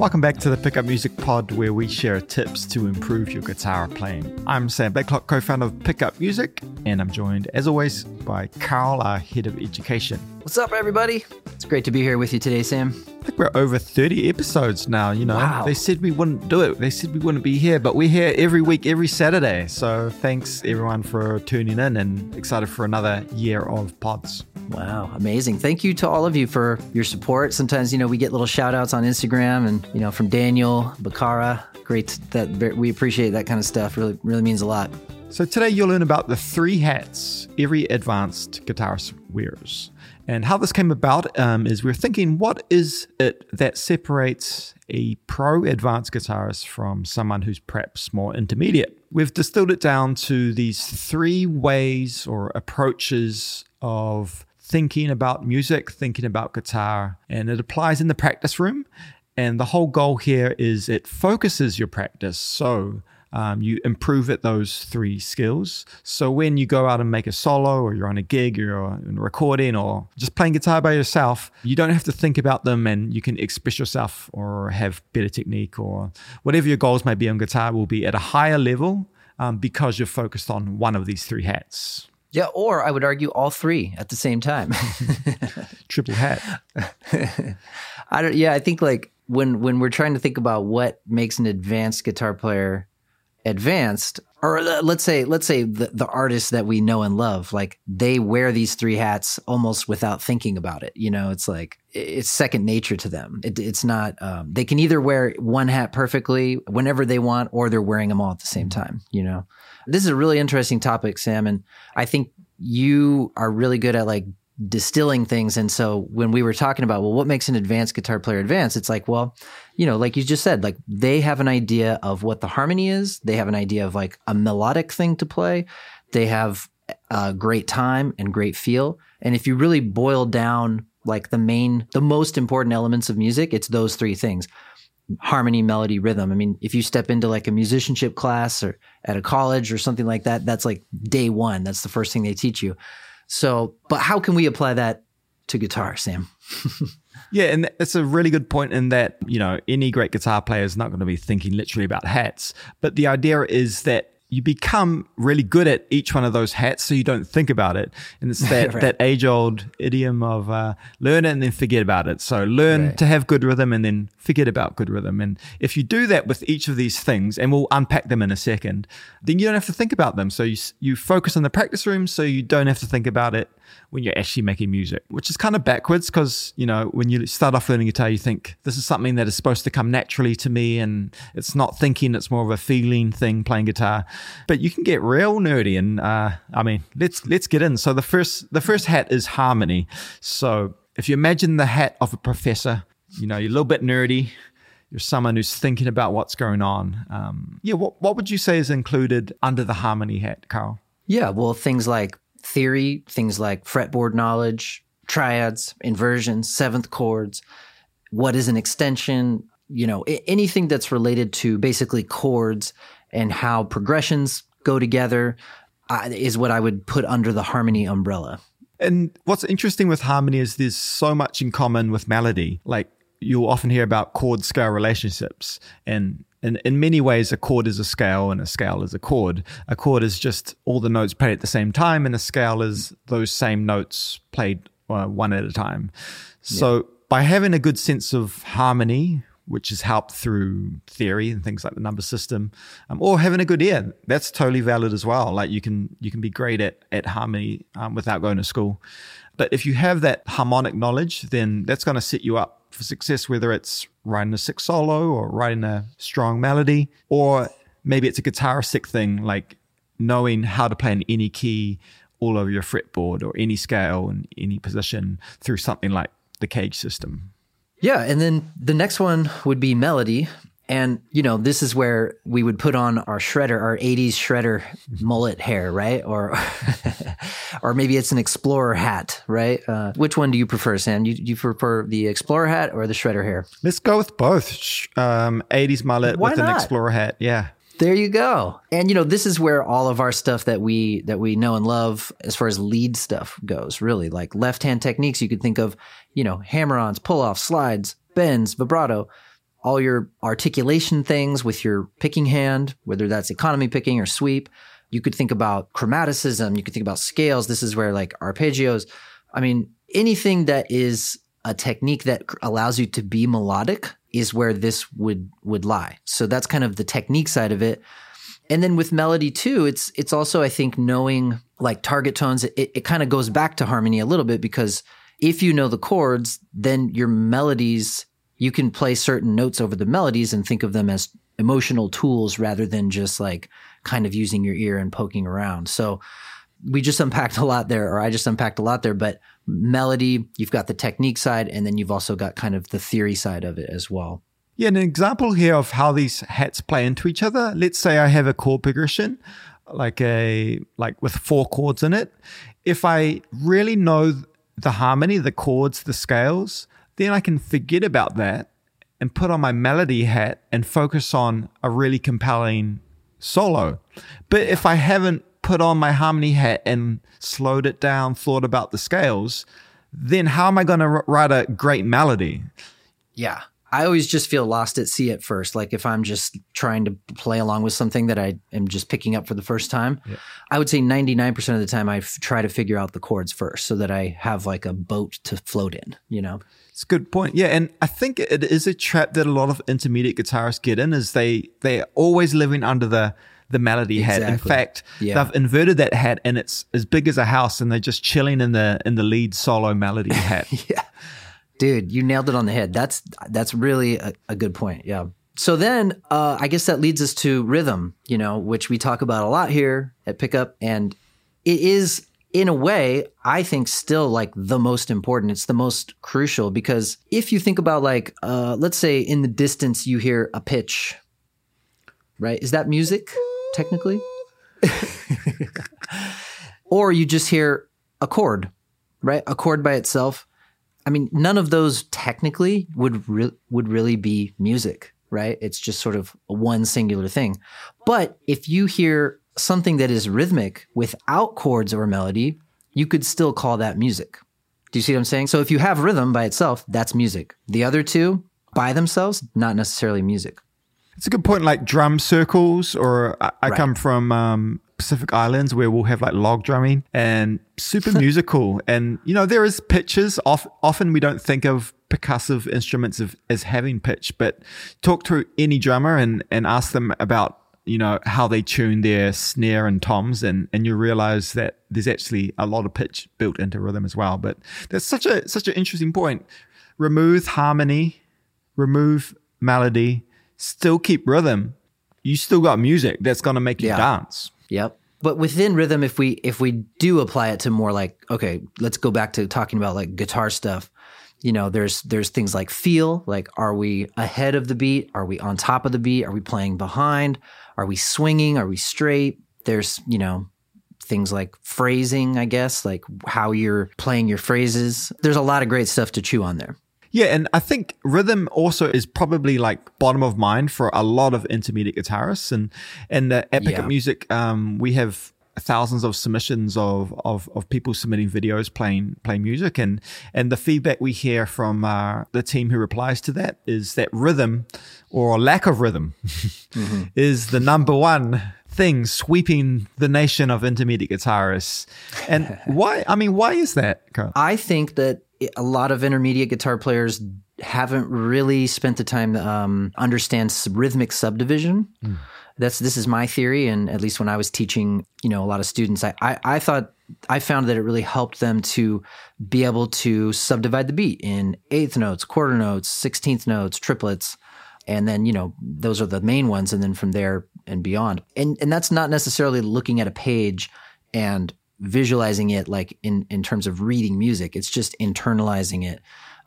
Welcome back to the Pickup Music Pod, where we share tips to improve your guitar playing. I'm Sam Blacklock, co founder of Pickup Music, and I'm joined, as always, by Karl, our head of education. What's up, everybody? It's great to be here with you today, Sam. I think we're over 30 episodes now. You know, Wow. they said we wouldn't do it. They said we wouldn't be here, but we're here every week, every Saturday. So thanks everyone for tuning in and excited for another year of pods. Wow, amazing. Thank you to all of you for your support. Sometimes, you know, we get little shout outs on Instagram and, you know, from Daniel, Bakara. Great that we appreciate that kind of stuff. Really, really means a lot. So today you'll learn about the three hats every advanced guitarist wears. And how this came about um, is we're thinking, what is it that separates a pro advanced guitarist from someone who's perhaps more intermediate? We've distilled it down to these three ways or approaches of thinking about music, thinking about guitar, and it applies in the practice room. And the whole goal here is it focuses your practice. So um, you improve at those three skills. So when you go out and make a solo, or you're on a gig, or you're recording, or just playing guitar by yourself, you don't have to think about them, and you can express yourself or have better technique, or whatever your goals may be on guitar will be at a higher level um, because you're focused on one of these three hats. Yeah, or I would argue all three at the same time. Triple hat. I don't. Yeah, I think like when when we're trying to think about what makes an advanced guitar player advanced, or let's say let's say the, the artists that we know and love, like they wear these three hats almost without thinking about it. You know, it's like it's second nature to them. It, it's not. Um, they can either wear one hat perfectly whenever they want, or they're wearing them all at the same time. You know, this is a really interesting topic, Sam, and I think you are really good at like distilling things. And so when we were talking about, well, what makes an advanced guitar player advanced? It's like, well, you know, like you just said, like they have an idea of what the harmony is. They have an idea of like a melodic thing to play. They have a great time and great feel. And if you really boil down like the main, the most important elements of music, it's those three things harmony, melody, rhythm. I mean, if you step into like a musicianship class or at a college or something like that, that's like day one. That's the first thing they teach you. So, but how can we apply that to guitar, Sam? Yeah, and it's a really good point in that, you know, any great guitar player is not going to be thinking literally about hats. But the idea is that you become really good at each one of those hats so you don't think about it. And it's that, Right. that age old idiom of uh, learn it and then forget about it. So learn Right. to have good rhythm and then forget about good rhythm. And if you do that with each of these things, and we'll unpack them in a second, then you don't have to think about them. So you, you focus on the practice room so you don't have to think about it when you're actually making music, which is kind of backwards because, you know, when you start off learning guitar, you think this is something that is supposed to come naturally to me and it's not thinking, it's more of a feeling thing playing guitar. But you can get real nerdy and uh, I mean, let's let's get in. So the first the first hat is harmony. So if you imagine the hat of a professor, you know, you're a little bit nerdy, you're someone who's thinking about what's going on. Um, yeah, what what would you say is included under the harmony hat, Karl? Yeah, well, things like theory, things like fretboard knowledge, triads, inversions, seventh chords, what is an extension, you know, anything that's related to basically chords and how progressions go together uh, is what I would put under the harmony umbrella. And what's interesting with harmony is there's so much in common with melody. Like you'll often hear about chord scale relationships. And in, in many ways, a chord is a scale and a scale is a chord. A chord is just all the notes played at the same time, and a scale is those same notes played uh, one at a time. So by having a good sense of harmony, which is helped through theory and things like the number system, um, or having a good ear. That's totally valid as well. Like you can you can be great at at harmony um, without going to school, but if you have that harmonic knowledge, then that's going to set you up for success. Whether it's writing a sick solo or writing a strong melody, or maybe it's a guitaristic thing like knowing how to play in any key all over your fretboard or any scale and any position through something like the caged system. Yeah, and then the next one would be melody. And you know, this is where we would put on our shredder, our '80s shredder mullet hair, right? Or, or maybe it's an explorer hat, right? Uh, which one do you prefer, Sam? Do you, you prefer the explorer hat or the shredder hair? Let's go with both. Um, 80s mullet Why with an explorer hat. Yeah. There you go. And you know, this is where all of our stuff that we that we know and love as far as lead stuff goes, really. Like left-hand techniques you could think of, you know, hammer-ons, pull-offs, slides, bends, vibrato. all your articulation things with your picking hand, whether that's economy picking or sweep. You could think about chromaticism. You could think about scales. This is where like arpeggios. I mean, anything that is a technique that allows you to be melodic is where this would would lie. So that's kind of the technique side of it. And then with melody too, it's it's also I think knowing like target tones. It, it kind of goes back to harmony a little bit because if you know the chords, then your melodies you can play certain notes over the melodies and think of them as emotional tools rather than just like kind of using your ear and poking around. So we just unpacked a lot there, or I just unpacked a lot there, but melody, you've got the technique side, and then you've also got kind of the theory side of it as well. Yeah, an example here of how these hats play into each other. Let's say I have a chord progression, like a like with four chords in it. If I really know the harmony, the chords, the scales, then I can forget about that and put on my melody hat and focus on a really compelling solo. But if I haven't put on my harmony hat and slowed it down, thought about the scales, then how am I going to write a great melody? Yeah. I always just feel lost at sea at first. Like if I'm just trying to play along with something that I am just picking up for the first time, yeah. I would say 99% of the time I f- try to figure out the chords first so that I have like a boat to float in, you know? It's a good point. Yeah. And I think it is a trap that a lot of intermediate guitarists get in is they, they're always living under the, the melody exactly. hat. In fact, yeah. they've inverted that hat and it's as big as a house and they're just chilling in the in the lead solo melody hat. yeah. Dude, you nailed it on the head. That's that's really a, a good point. Yeah. So then uh, I guess that leads us to rhythm, you know, which we talk about a lot here at Pickup. And it is in a way, I think still like the most important. It's the most crucial because if you think about like, uh, let's say in the distance you hear a pitch, right? Is that music? Technically. or you just hear a chord, right? A chord by itself. I mean, none of those technically would re- would really be music, right? It's just sort of one singular thing. But if you hear something that is rhythmic without chords or melody, you could still call that music. Do you see what I'm saying? So if you have rhythm by itself, that's music. The other two by themselves, not necessarily music. It's a good point, like drum circles, or I, I right. come from um, Pacific Islands where we'll have like log drumming and super musical. And, you know, there is pitches. Off, often we don't think of percussive instruments of, as having pitch, but talk to any drummer and, and ask them about you know how they tune their snare and toms and and you realize that there's actually a lot of pitch built into rhythm as well but that's such a such an interesting point remove harmony remove melody still keep rhythm, you still got music that's going to make you yeah. dance. Yep. But within rhythm, if we if we do apply it to more like okay, let's go back to talking about like guitar stuff. You know, there's there's things like feel, like are we ahead of the beat? Are we on top of the beat? Are we playing behind? Are we swinging? Are we straight? There's you know things like phrasing, I guess, like how you're playing your phrases. There's a lot of great stuff to chew on there. Yeah, and I think rhythm also is probably like bottom of mind for a lot of intermediate guitarists, and and the Pickup yeah. Music, um, we have thousands of submissions of, of of people submitting videos playing playing music, and and the feedback we hear from uh, the team who replies to that is that rhythm or lack of rhythm mm-hmm. is the number one thing sweeping the nation of intermediate guitarists. And why? I mean, why is that? Karl? I think that a lot of intermediate guitar players haven't really spent the time to um, understand rhythmic subdivision. Mm. That's this is my theory, and at least when I was teaching, you know, a lot of students, I, I, I thought I found that it really helped them to be able to subdivide the beat in eighth notes, quarter notes, sixteenth notes, triplets, and then you know those are the main ones, and then from there and beyond. And and that's not necessarily looking at a page and visualizing it like in, in terms of reading music. It's just internalizing it.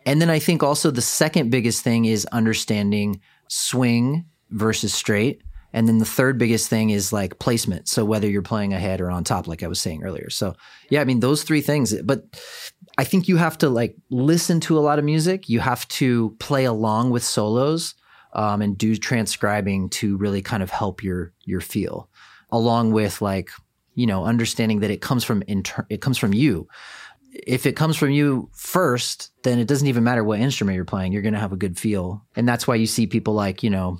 And then I think also the second biggest thing is understanding swing versus straight. And then the third biggest thing is like placement. So whether you're playing ahead or on top, like I was saying earlier. So yeah, I mean, those three things, but I think you have to like listen to a lot of music. You have to play along with solos, um, and do transcribing to really kind of help your, your feel along with like you know, understanding that it comes from inter- it comes from you. if it comes from you first, then it doesn't even matter what instrument you're playing. You're going to have a good feel. And that's why you see people like, you know,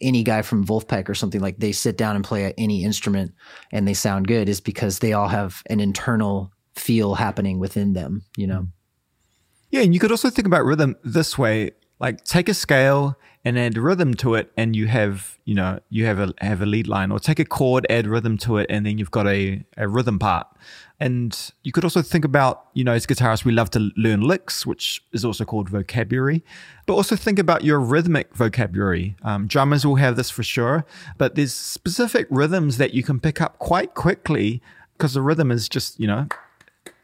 any guy from Vulfpeck or something like they sit down and play any instrument and they sound good is because they all have an internal feel happening within them, you know? Yeah. And you could also think about rhythm this way like take a scale and add rhythm to it and you have you know you have a have a lead line. Or take a chord add rhythm to it and then you've got a, a rhythm part. And you could also think about you know as guitarists we love to learn licks which is also called vocabulary. But also think about your rhythmic vocabulary. Um, drummers will have this for sure but there's specific rhythms that you can pick up quite quickly because the rhythm is just you know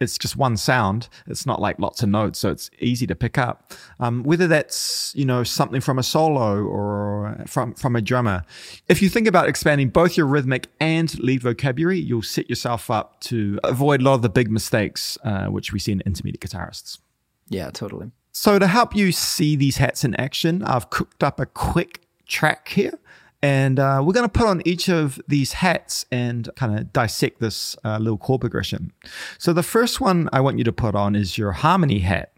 it's just one sound. It's not like lots of notes, so it's easy to pick up. Um, whether that's you know something from a solo or from from a drummer, if you think about expanding both your rhythmic and lead vocabulary, you'll set yourself up to avoid a lot of the big mistakes uh, which we see in intermediate guitarists. Yeah, totally. So to help you see these hats in action, I've cooked up a quick track here. And uh, we're going to put on each of these hats and kind of dissect this uh, little chord progression. So the first one I want you to put on is your harmony hat.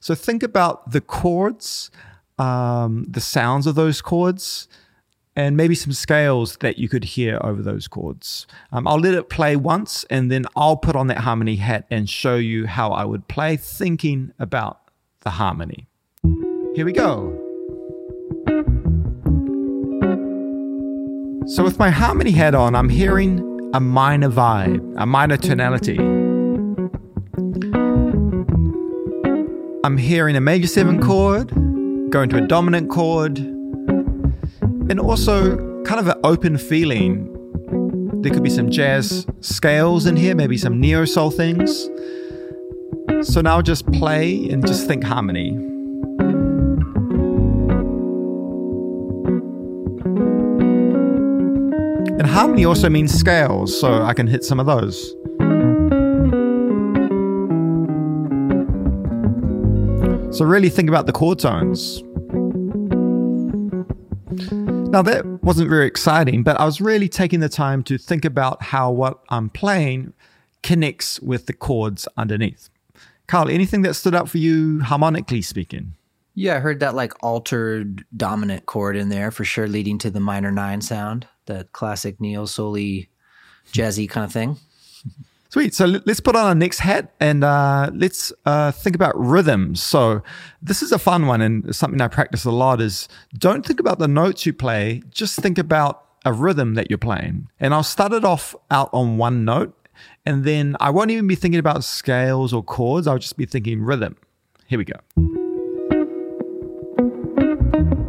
So think about the chords, um, the sounds of those chords, and maybe some scales that you could hear over those chords. Um, I'll let it play once and then I'll put on that harmony hat and show you how I would play, thinking about the harmony. Here we go. So with my harmony hat on, I'm hearing a minor vibe, a minor tonality. I'm hearing a major seven chord, going to a dominant chord, and also kind of an open feeling. There could be some jazz scales in here, maybe some neo soul things. So now just play and just think harmony. Harmony also means scales, so I can hit some of those. So really think about the chord tones. Now that wasn't very exciting, but I was really taking the time to think about how what I'm playing connects with the chords underneath. Karl, anything that stood out for you harmonically speaking? Yeah, I heard that like altered dominant chord in there for sure, leading to the minor nine sound that classic neo soul jazzy kind of thing. Sweet. So let's put on our next hat and uh, let's uh, think about rhythms. So this is a fun one and something I practice a lot is don't think about the notes you play, just think about a rhythm that you're playing. And I'll start it off out on one note and then I won't even be thinking about scales or chords. I'll just be thinking rhythm. Here we go thank you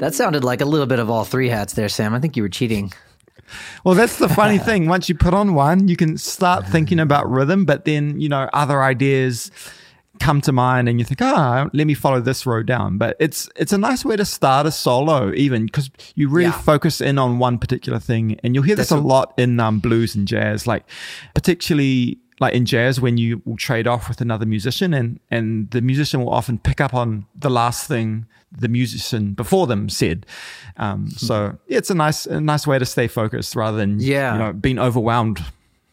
That sounded like a little bit of all three hats there, Sam. I think you were cheating. Well, that's the funny thing. Once you put on one, you can start thinking about rhythm, but then, you know, other ideas come to mind and you think, ah, let me follow this road down. But it's it's a nice way to start a solo, even because you really yeah. focus in on one particular thing. And you'll hear this That's a lot in um, blues and jazz, like particularly like in jazz when you will trade off with another musician and and the musician will often pick up on the last thing the musician before them said um, hmm. so yeah, it's a nice a nice way to stay focused rather than yeah. you know being overwhelmed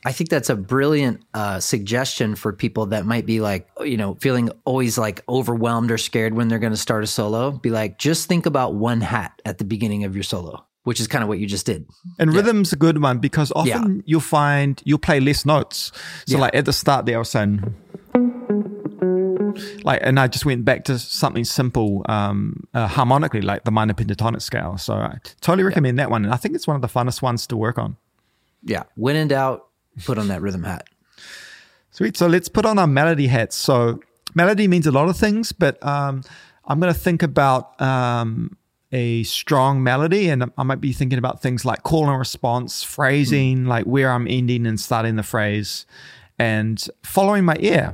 I think that's a brilliant uh, suggestion for people that might be like, you know, feeling always like overwhelmed or scared when they're going to start a solo. Be like, just think about one hat at the beginning of your solo which is kind of what you just did. And yeah. rhythm's a good one because often yeah. you'll find you'll play less notes. So yeah. like at the start there I was saying like and I just went back to something simple um, uh, harmonically like the minor pentatonic scale. So I totally recommend that one and I think it's one of the funnest ones to work on. Yeah, when in doubt, put on that rhythm hat. Sweet. So let's put on our melody hats. So melody means a lot of things, but um, I'm going to think about um, a strong melody and I might be thinking about things like call and response, phrasing, mm. like where I'm ending and starting the phrase, and following my ear.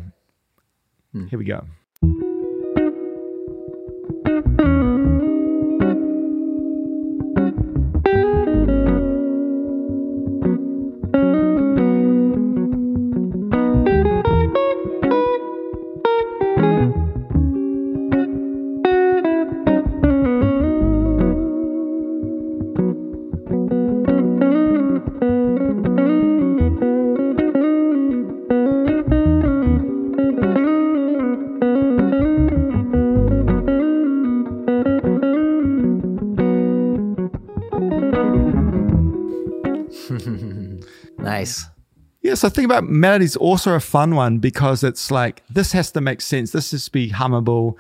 Mm. Here we go. nice. Yeah, so think about melody is also a fun one because it's like this has to make sense. This has to be hummable.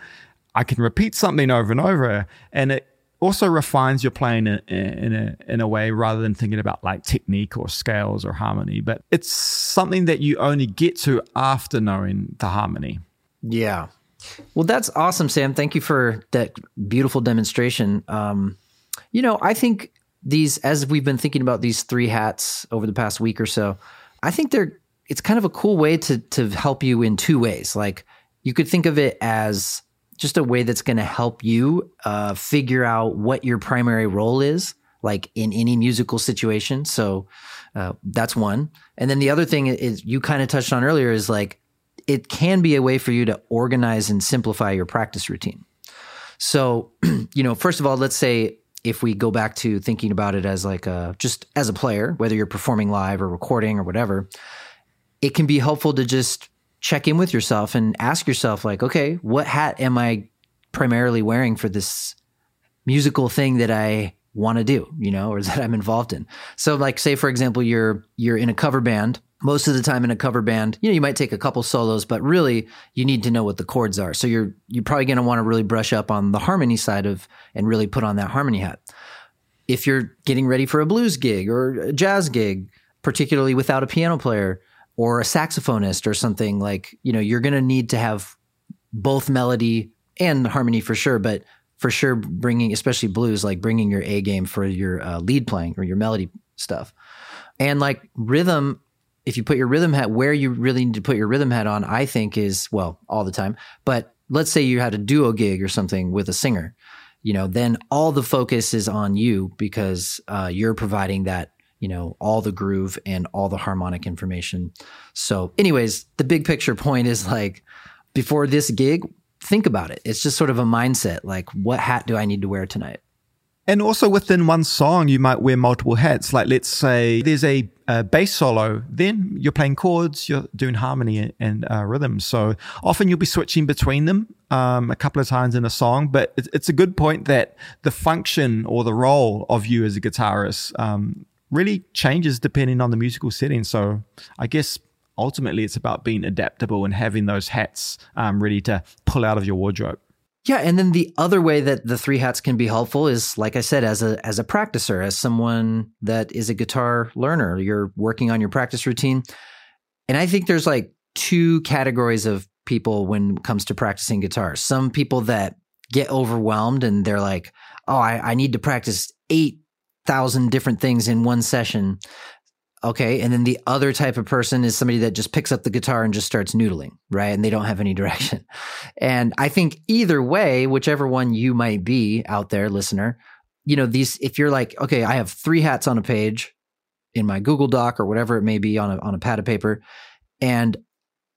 I can repeat something over and over, and it also refines your playing in, in, a in a way rather than thinking about like technique or scales or harmony. But it's something that you only get to after knowing the harmony. Yeah. Well, that's awesome, Sam. Thank you for that beautiful demonstration. Um, you know, I think these as we've been thinking about these three hats over the past week or so, I think they're it's kind of a cool way to to help you in two ways. Like you could think of it as just a way that's going to help you uh, figure out what your primary role is, like in any musical situation. So uh, that's one. And then the other thing is you kind of touched on earlier is like it can be a way for you to organize and simplify your practice routine. So, you know, first of all, let's say if we go back to thinking about it as like a just as a player, whether you're performing live or recording or whatever, it can be helpful to just check in with yourself and ask yourself like, okay, what hat am I primarily wearing for this musical thing that I want to do, you know, or that I'm involved in. So like say for example you're you're in a cover band most of the time in a cover band, you know, you might take a couple solos, but really you need to know what the chords are. So you're you're probably going to want to really brush up on the harmony side of and really put on that harmony hat. If you're getting ready for a blues gig or a jazz gig, particularly without a piano player or a saxophonist or something like, you know, you're going to need to have both melody and harmony for sure, but for sure bringing especially blues like bringing your A game for your uh, lead playing or your melody stuff. And like rhythm if you put your rhythm hat where you really need to put your rhythm hat on, I think is well all the time. But let's say you had a duo gig or something with a singer, you know, then all the focus is on you because uh, you're providing that you know all the groove and all the harmonic information. So, anyways, the big picture point is like before this gig, think about it. It's just sort of a mindset like, what hat do I need to wear tonight? And also within one song, you might wear multiple hats. Like, let's say there's a, a bass solo, then you're playing chords, you're doing harmony and uh, rhythm. So often you'll be switching between them um, a couple of times in a song. But it's, it's, a good point that the function or the role of you as a guitarist um, really changes depending on the musical setting. So I guess ultimately it's about being adaptable and having those hats um, ready to pull out of your wardrobe. Yeah, and then the other way that the three hats can be helpful is like I said as a as a practicer, as someone that is a guitar learner, you're working on your practice routine. And I think there's like two categories of people when it comes to practicing guitar. Some people that get overwhelmed and they're like, "Oh, I, I need to practice 8,000 different things in one session." Okay. And then the other type of person is somebody that just picks up the guitar and just starts noodling, right? And they don't have any direction. And I think either way, whichever one you might be out there, listener, you know, these, if you're like, okay, I have three hats on a page in my Google Doc or whatever it may be on a, on a pad of paper. And,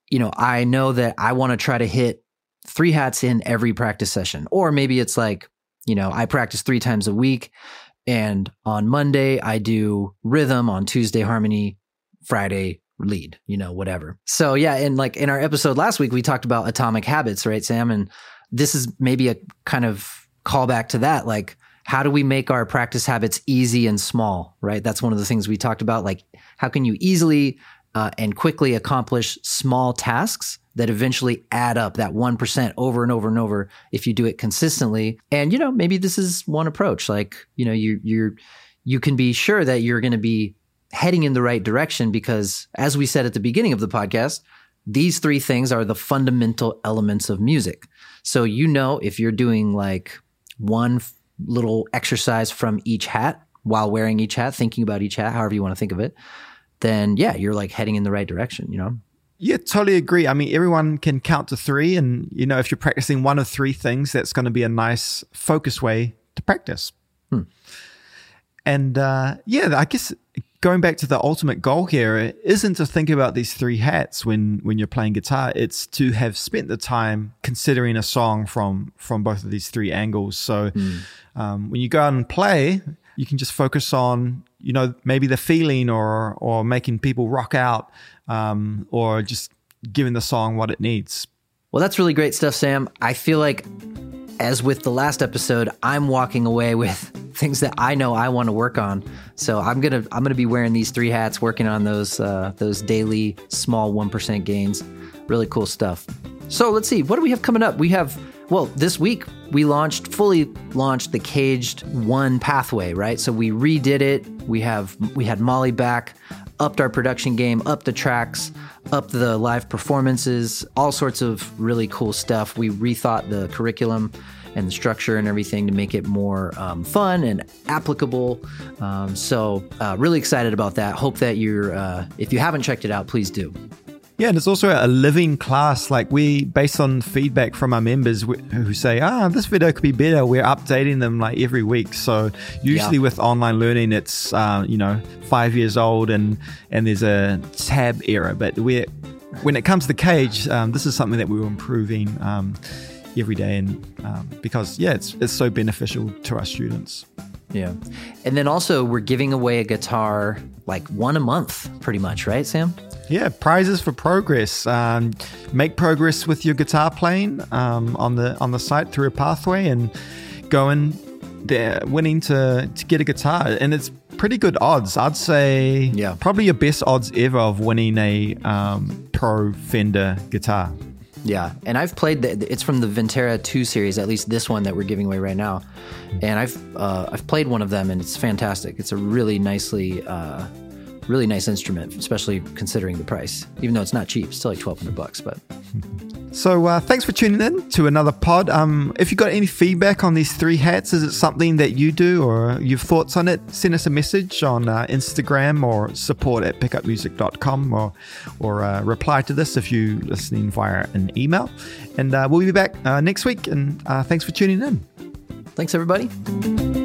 you know, I know that I want to try to hit three hats in every practice session. Or maybe it's like, you know, I practice three times a week and on Monday, I do rhythm. On Tuesday, harmony. Friday, lead, you know, whatever. So, yeah. And like in our episode last week, we talked about atomic habits, right, Sam? And this is maybe a kind of callback to that. Like, how do we make our practice habits easy and small, right? That's one of the things we talked about. Like, how can you easily uh, and quickly accomplish small tasks that eventually add up that 1% over and over and over if you do it consistently. And, you know, maybe this is one approach. Like, you know, you, you're, you can be sure that you're going to be heading in the right direction because, as we said at the beginning of the podcast, these three things are the fundamental elements of music. So, you know, if you're doing like one little exercise from each hat while wearing each hat, thinking about each hat, however you want to think of it, then yeah, you're like heading in the right direction, you know? Yeah, totally agree. I mean, everyone can count to three. And, you know, if you're practicing one of three things, that's going to be a nice focus way to practice. Hmm. And uh, yeah, I guess going back to the ultimate goal here isn't to think about these three hats when when you're playing guitar. It's to have spent the time considering a song from from both of these three angles. So mm. um, when you go out and play, you can just focus on you know maybe the feeling or or making people rock out um, or just giving the song what it needs. Well, that's really great stuff, Sam. I feel like as with the last episode, I'm walking away with things that I know I want to work on. So I'm gonna I'm gonna be wearing these three hats, working on those uh, those daily small one percent gains. Really cool stuff. So let's see, what do we have coming up? We have well, this week we launched fully launched the caged one pathway, right? So we redid it. We have we had Molly back, upped our production game, upped the tracks, upped the live performances, all sorts of really cool stuff. We rethought the curriculum and the structure and everything to make it more um, fun and applicable. Um, so, uh, really excited about that. Hope that you're, uh, if you haven't checked it out, please do. Yeah, and it's also a living class. Like we, based on feedback from our members who say, "Ah, this video could be better," we're updating them like every week. So usually yeah. with online learning, it's uh, you know five years old and and there's a tab error. But we're when it comes to the cage, um, this is something that we we're improving um, every day, and um, because yeah, it's it's so beneficial to our students. Yeah, and then also we're giving away a guitar like one a month, pretty much, right, Sam? Yeah, prizes for progress. Um, make progress with your guitar playing um, on the on the site through a pathway and going there, winning to to get a guitar, and it's pretty good odds. I'd say, yeah, probably your best odds ever of winning a um, pro Fender guitar. Yeah, and I've played the, it's from the Vintera Two series, at least this one that we're giving away right now, and I've uh, I've played one of them, and it's fantastic. It's a really nicely. Uh, really nice instrument, especially considering the price. Even though it's not cheap, it's still like twelve hundred bucks. But so uh, thanks for tuning in to another pod. Um, if you got any feedback on these three hats, is it something that you do or you've thoughts on it? Send us a message on uh, Instagram or support at pickupmusic.com or or uh, reply to this if you're listening via an email. And uh, we'll be back uh, next week. And uh, thanks for tuning in. Thanks, everybody.